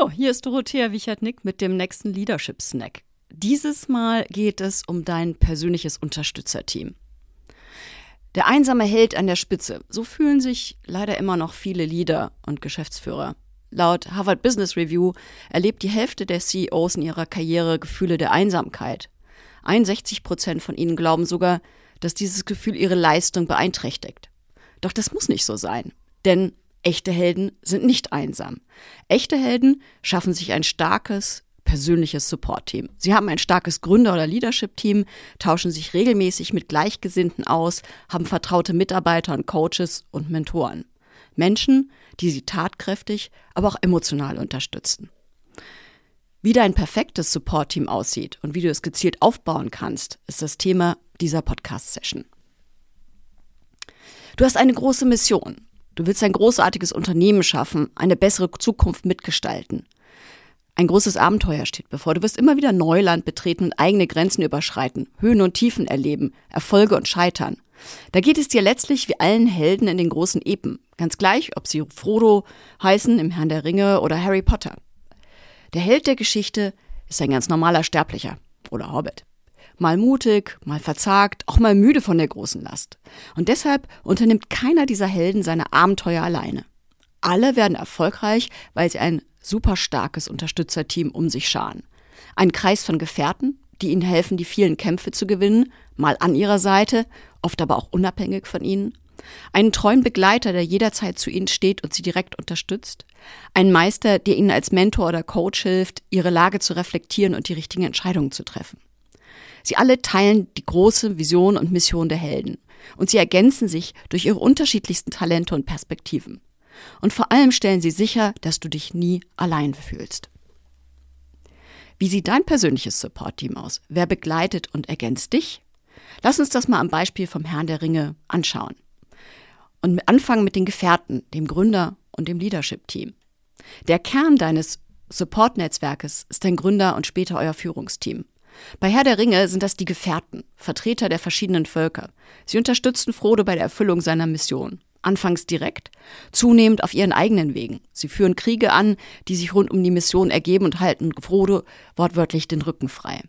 Hallo, hier ist Dorothea Wichert-Nick mit dem nächsten Leadership Snack. Dieses Mal geht es um dein persönliches Unterstützerteam. Der einsame Held an der Spitze, so fühlen sich leider immer noch viele Leader und Geschäftsführer. Laut Harvard Business Review erlebt die Hälfte der CEOs in ihrer Karriere Gefühle der Einsamkeit. 61 Prozent von ihnen glauben sogar, dass dieses Gefühl ihre Leistung beeinträchtigt. Doch das muss nicht so sein, denn Echte Helden sind nicht einsam. Echte Helden schaffen sich ein starkes persönliches Support-Team. Sie haben ein starkes Gründer- oder Leadership-Team, tauschen sich regelmäßig mit Gleichgesinnten aus, haben vertraute Mitarbeiter und Coaches und Mentoren. Menschen, die sie tatkräftig, aber auch emotional unterstützen. Wie dein perfektes Support-Team aussieht und wie du es gezielt aufbauen kannst, ist das Thema dieser Podcast-Session. Du hast eine große Mission Du willst ein großartiges Unternehmen schaffen, eine bessere Zukunft mitgestalten. Ein großes Abenteuer steht bevor. Du wirst immer wieder Neuland betreten und eigene Grenzen überschreiten, Höhen und Tiefen erleben, Erfolge und Scheitern. Da geht es dir letztlich wie allen Helden in den großen Epen. Ganz gleich, ob sie Frodo heißen im Herrn der Ringe oder Harry Potter. Der Held der Geschichte ist ein ganz normaler Sterblicher oder Hobbit mal mutig, mal verzagt, auch mal müde von der großen Last. Und deshalb unternimmt keiner dieser Helden seine Abenteuer alleine. Alle werden erfolgreich, weil sie ein super starkes Unterstützerteam um sich scharen. Ein Kreis von Gefährten, die ihnen helfen, die vielen Kämpfe zu gewinnen, mal an ihrer Seite, oft aber auch unabhängig von ihnen. Einen treuen Begleiter, der jederzeit zu ihnen steht und sie direkt unterstützt. Ein Meister, der ihnen als Mentor oder Coach hilft, ihre Lage zu reflektieren und die richtigen Entscheidungen zu treffen. Sie alle teilen die große Vision und Mission der Helden. Und sie ergänzen sich durch ihre unterschiedlichsten Talente und Perspektiven. Und vor allem stellen sie sicher, dass du dich nie allein fühlst. Wie sieht dein persönliches Support-Team aus? Wer begleitet und ergänzt dich? Lass uns das mal am Beispiel vom Herrn der Ringe anschauen. Und anfangen mit den Gefährten, dem Gründer und dem Leadership-Team. Der Kern deines Support-Netzwerkes ist dein Gründer und später euer Führungsteam. Bei Herr der Ringe sind das die Gefährten, Vertreter der verschiedenen Völker. Sie unterstützten Frodo bei der Erfüllung seiner Mission. Anfangs direkt, zunehmend auf ihren eigenen Wegen. Sie führen Kriege an, die sich rund um die Mission ergeben und halten Frodo wortwörtlich den Rücken frei.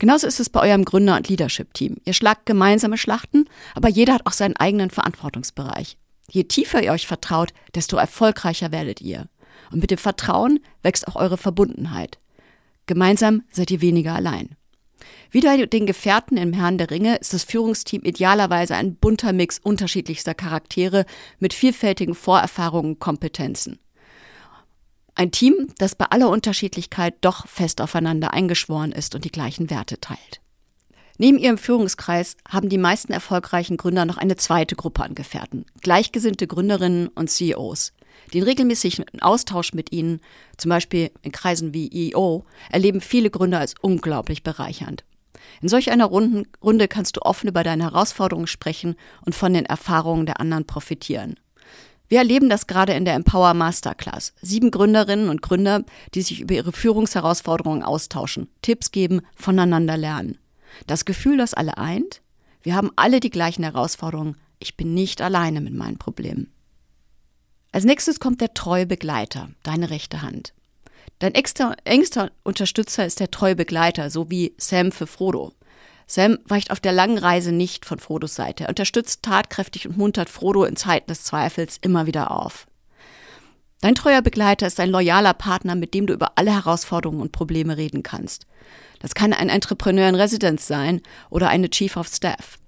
Genauso ist es bei eurem Gründer- und Leadership-Team. Ihr schlagt gemeinsame Schlachten, aber jeder hat auch seinen eigenen Verantwortungsbereich. Je tiefer ihr euch vertraut, desto erfolgreicher werdet ihr. Und mit dem Vertrauen wächst auch eure Verbundenheit. Gemeinsam seid ihr weniger allein. Wieder den Gefährten im Herrn der Ringe ist das Führungsteam idealerweise ein bunter Mix unterschiedlichster Charaktere mit vielfältigen Vorerfahrungen und Kompetenzen. Ein Team, das bei aller Unterschiedlichkeit doch fest aufeinander eingeschworen ist und die gleichen Werte teilt. Neben ihrem Führungskreis haben die meisten erfolgreichen Gründer noch eine zweite Gruppe an Gefährten, gleichgesinnte Gründerinnen und CEOs. Den regelmäßigen Austausch mit ihnen, zum Beispiel in Kreisen wie EO, erleben viele Gründer als unglaublich bereichernd. In solch einer Runde kannst du offen über deine Herausforderungen sprechen und von den Erfahrungen der anderen profitieren. Wir erleben das gerade in der Empower Masterclass. Sieben Gründerinnen und Gründer, die sich über ihre Führungsherausforderungen austauschen, Tipps geben, voneinander lernen. Das Gefühl, das alle eint, wir haben alle die gleichen Herausforderungen. Ich bin nicht alleine mit meinen Problemen. Als nächstes kommt der treue Begleiter, deine rechte Hand. Dein engster Unterstützer ist der treue Begleiter, so wie Sam für Frodo. Sam weicht auf der langen Reise nicht von Frodos Seite. Er unterstützt tatkräftig und muntert Frodo in Zeiten des Zweifels immer wieder auf. Dein treuer Begleiter ist ein loyaler Partner, mit dem du über alle Herausforderungen und Probleme reden kannst. Das kann ein Entrepreneur in Residence sein oder eine Chief of Staff.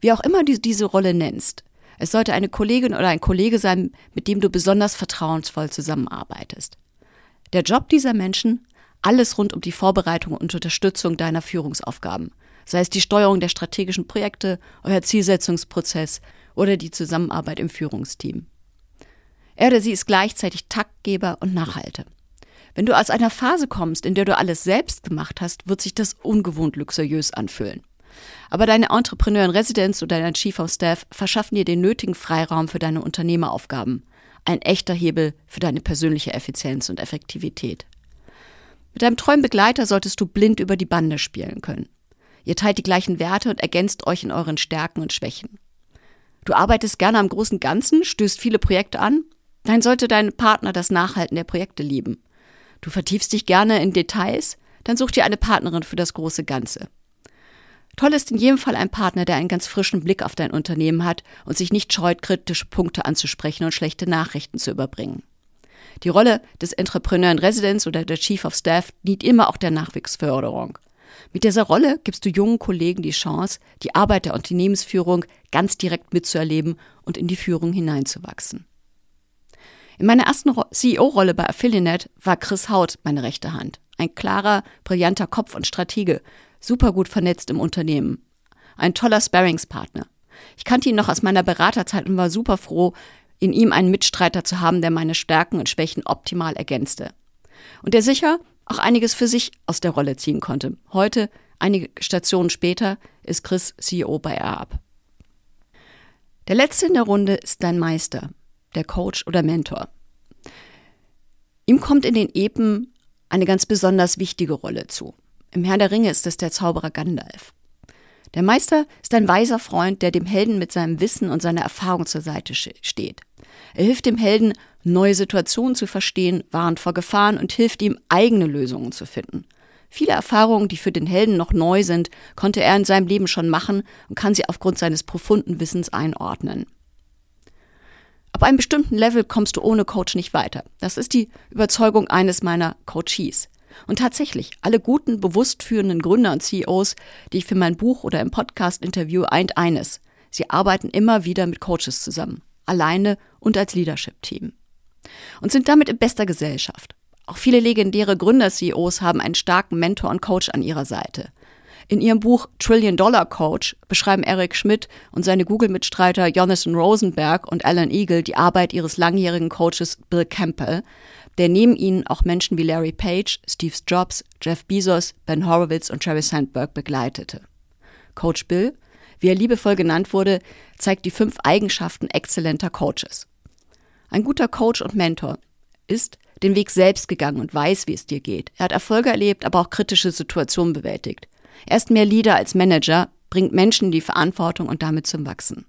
Wie auch immer du diese Rolle nennst. Es sollte eine Kollegin oder ein Kollege sein, mit dem du besonders vertrauensvoll zusammenarbeitest. Der Job dieser Menschen, alles rund um die Vorbereitung und Unterstützung deiner Führungsaufgaben, sei es die Steuerung der strategischen Projekte, euer Zielsetzungsprozess oder die Zusammenarbeit im Führungsteam. Er oder sie ist gleichzeitig Taktgeber und Nachhalte. Wenn du aus einer Phase kommst, in der du alles selbst gemacht hast, wird sich das ungewohnt luxuriös anfühlen. Aber deine Entrepreneur in Residenz oder dein Chief of Staff verschaffen dir den nötigen Freiraum für deine Unternehmeraufgaben. Ein echter Hebel für deine persönliche Effizienz und Effektivität. Mit deinem treuen Begleiter solltest du blind über die Bande spielen können. Ihr teilt die gleichen Werte und ergänzt euch in euren Stärken und Schwächen. Du arbeitest gerne am großen Ganzen, stößt viele Projekte an, dann sollte dein Partner das Nachhalten der Projekte lieben. Du vertiefst dich gerne in Details? Dann such dir eine Partnerin für das große Ganze. Toll ist in jedem Fall ein Partner, der einen ganz frischen Blick auf dein Unternehmen hat und sich nicht scheut, kritische Punkte anzusprechen und schlechte Nachrichten zu überbringen. Die Rolle des Entrepreneur in Residence oder der Chief of Staff dient immer auch der Nachwuchsförderung. Mit dieser Rolle gibst du jungen Kollegen die Chance, die Arbeit der Unternehmensführung ganz direkt mitzuerleben und in die Führung hineinzuwachsen. In meiner ersten CEO-Rolle bei Affiliate war Chris Haut meine rechte Hand. Ein klarer, brillanter Kopf und Stratege, super gut vernetzt im Unternehmen. Ein toller Sparringspartner. Ich kannte ihn noch aus meiner Beraterzeit und war super froh, in ihm einen Mitstreiter zu haben, der meine Stärken und Schwächen optimal ergänzte. Und der sicher auch einiges für sich aus der Rolle ziehen konnte. Heute, einige Stationen später, ist Chris CEO bei AirUp. Der letzte in der Runde ist dein Meister, der Coach oder Mentor. Ihm kommt in den Epen eine ganz besonders wichtige Rolle zu. Im Herr der Ringe ist es der Zauberer Gandalf. Der Meister ist ein weiser Freund, der dem Helden mit seinem Wissen und seiner Erfahrung zur Seite steht. Er hilft dem Helden, neue Situationen zu verstehen, warnt vor Gefahren und hilft ihm, eigene Lösungen zu finden. Viele Erfahrungen, die für den Helden noch neu sind, konnte er in seinem Leben schon machen und kann sie aufgrund seines profunden Wissens einordnen. Ab einem bestimmten Level kommst du ohne Coach nicht weiter. Das ist die Überzeugung eines meiner Coaches. Und tatsächlich, alle guten, bewusst führenden Gründer und CEOs, die ich für mein Buch oder im Podcast interviewe, eint eines. Sie arbeiten immer wieder mit Coaches zusammen. Alleine und als Leadership-Team. Und sind damit in bester Gesellschaft. Auch viele legendäre Gründer-CEOs haben einen starken Mentor und Coach an ihrer Seite. In ihrem Buch Trillion Dollar Coach beschreiben Eric Schmidt und seine Google-Mitstreiter Jonathan Rosenberg und Alan Eagle die Arbeit ihres langjährigen Coaches Bill Campbell, der neben ihnen auch Menschen wie Larry Page, Steve Jobs, Jeff Bezos, Ben Horowitz und Jerry Sandberg begleitete. Coach Bill, wie er liebevoll genannt wurde, zeigt die fünf Eigenschaften exzellenter Coaches. Ein guter Coach und Mentor ist den Weg selbst gegangen und weiß, wie es dir geht. Er hat Erfolge erlebt, aber auch kritische Situationen bewältigt. Er ist mehr Leader als Manager, bringt Menschen die Verantwortung und damit zum Wachsen.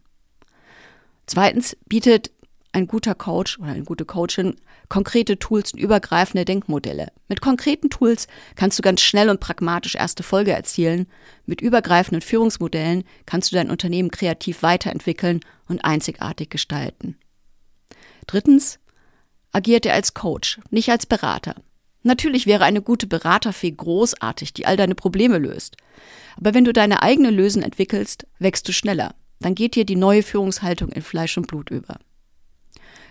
Zweitens bietet ein guter Coach oder eine gute Coachin konkrete Tools und übergreifende Denkmodelle. Mit konkreten Tools kannst du ganz schnell und pragmatisch erste Folge erzielen. Mit übergreifenden Führungsmodellen kannst du dein Unternehmen kreativ weiterentwickeln und einzigartig gestalten. Drittens, agiert er als Coach, nicht als Berater. Natürlich wäre eine gute Beraterfee großartig, die all deine Probleme löst. Aber wenn du deine eigene Lösung entwickelst, wächst du schneller. Dann geht dir die neue Führungshaltung in Fleisch und Blut über.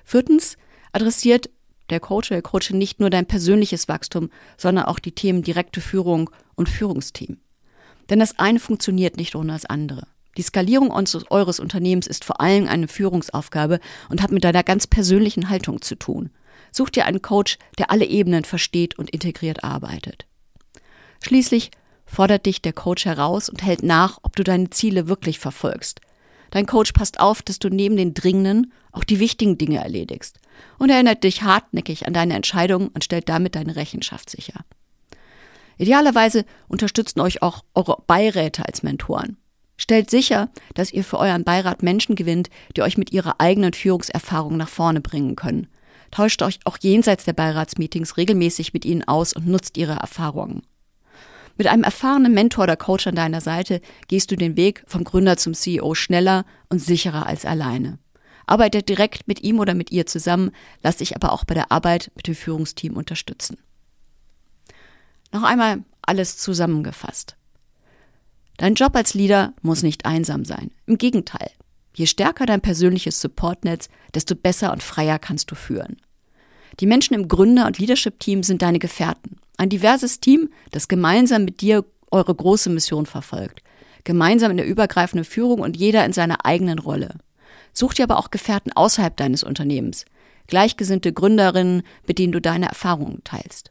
Viertens adressiert der Coach der Coach nicht nur dein persönliches Wachstum, sondern auch die Themen direkte Führung und Führungsteam. Denn das eine funktioniert nicht ohne das andere. Die Skalierung eures Unternehmens ist vor allem eine Führungsaufgabe und hat mit deiner ganz persönlichen Haltung zu tun. Such dir einen Coach, der alle Ebenen versteht und integriert arbeitet. Schließlich fordert dich der Coach heraus und hält nach, ob du deine Ziele wirklich verfolgst. Dein Coach passt auf, dass du neben den dringenden auch die wichtigen Dinge erledigst und erinnert dich hartnäckig an deine Entscheidungen und stellt damit deine Rechenschaft sicher. Idealerweise unterstützen euch auch eure Beiräte als Mentoren. Stellt sicher, dass ihr für euren Beirat Menschen gewinnt, die euch mit ihrer eigenen Führungserfahrung nach vorne bringen können tauscht euch auch jenseits der Beiratsmeetings regelmäßig mit ihnen aus und nutzt ihre Erfahrungen. Mit einem erfahrenen Mentor oder Coach an deiner Seite gehst du den Weg vom Gründer zum CEO schneller und sicherer als alleine. Arbeite direkt mit ihm oder mit ihr zusammen, lass dich aber auch bei der Arbeit mit dem Führungsteam unterstützen. Noch einmal alles zusammengefasst. Dein Job als Leader muss nicht einsam sein. Im Gegenteil, Je stärker dein persönliches Supportnetz, desto besser und freier kannst du führen. Die Menschen im Gründer- und Leadership-Team sind deine Gefährten. Ein diverses Team, das gemeinsam mit dir eure große Mission verfolgt. Gemeinsam in der übergreifenden Führung und jeder in seiner eigenen Rolle. Such dir aber auch Gefährten außerhalb deines Unternehmens. Gleichgesinnte Gründerinnen, mit denen du deine Erfahrungen teilst.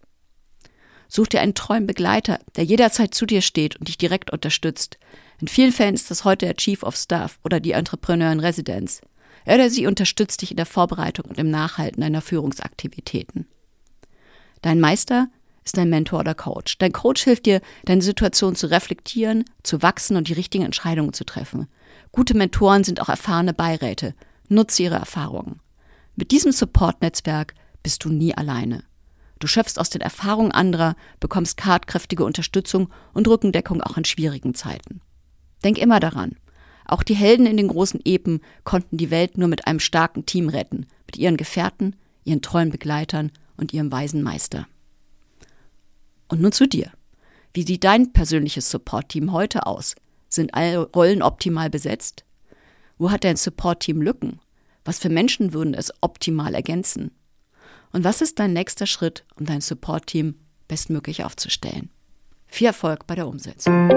Such dir einen treuen Begleiter, der jederzeit zu dir steht und dich direkt unterstützt. In vielen Fällen ist das heute der Chief of Staff oder die Entrepreneur in Residence. Er oder sie unterstützt dich in der Vorbereitung und im Nachhalten deiner Führungsaktivitäten. Dein Meister ist dein Mentor oder Coach. Dein Coach hilft dir, deine Situation zu reflektieren, zu wachsen und die richtigen Entscheidungen zu treffen. Gute Mentoren sind auch erfahrene Beiräte. Nutze ihre Erfahrungen. Mit diesem Support-Netzwerk bist du nie alleine. Du schöpfst aus den Erfahrungen anderer, bekommst tatkräftige Unterstützung und Rückendeckung auch in schwierigen Zeiten. Denk immer daran. Auch die Helden in den großen Epen konnten die Welt nur mit einem starken Team retten, mit ihren Gefährten, ihren treuen Begleitern und ihrem weisen Meister. Und nun zu dir. Wie sieht dein persönliches Support-Team heute aus? Sind alle Rollen optimal besetzt? Wo hat dein Support-Team Lücken? Was für Menschen würden es optimal ergänzen? Und was ist dein nächster Schritt, um dein Support-Team bestmöglich aufzustellen? Viel Erfolg bei der Umsetzung.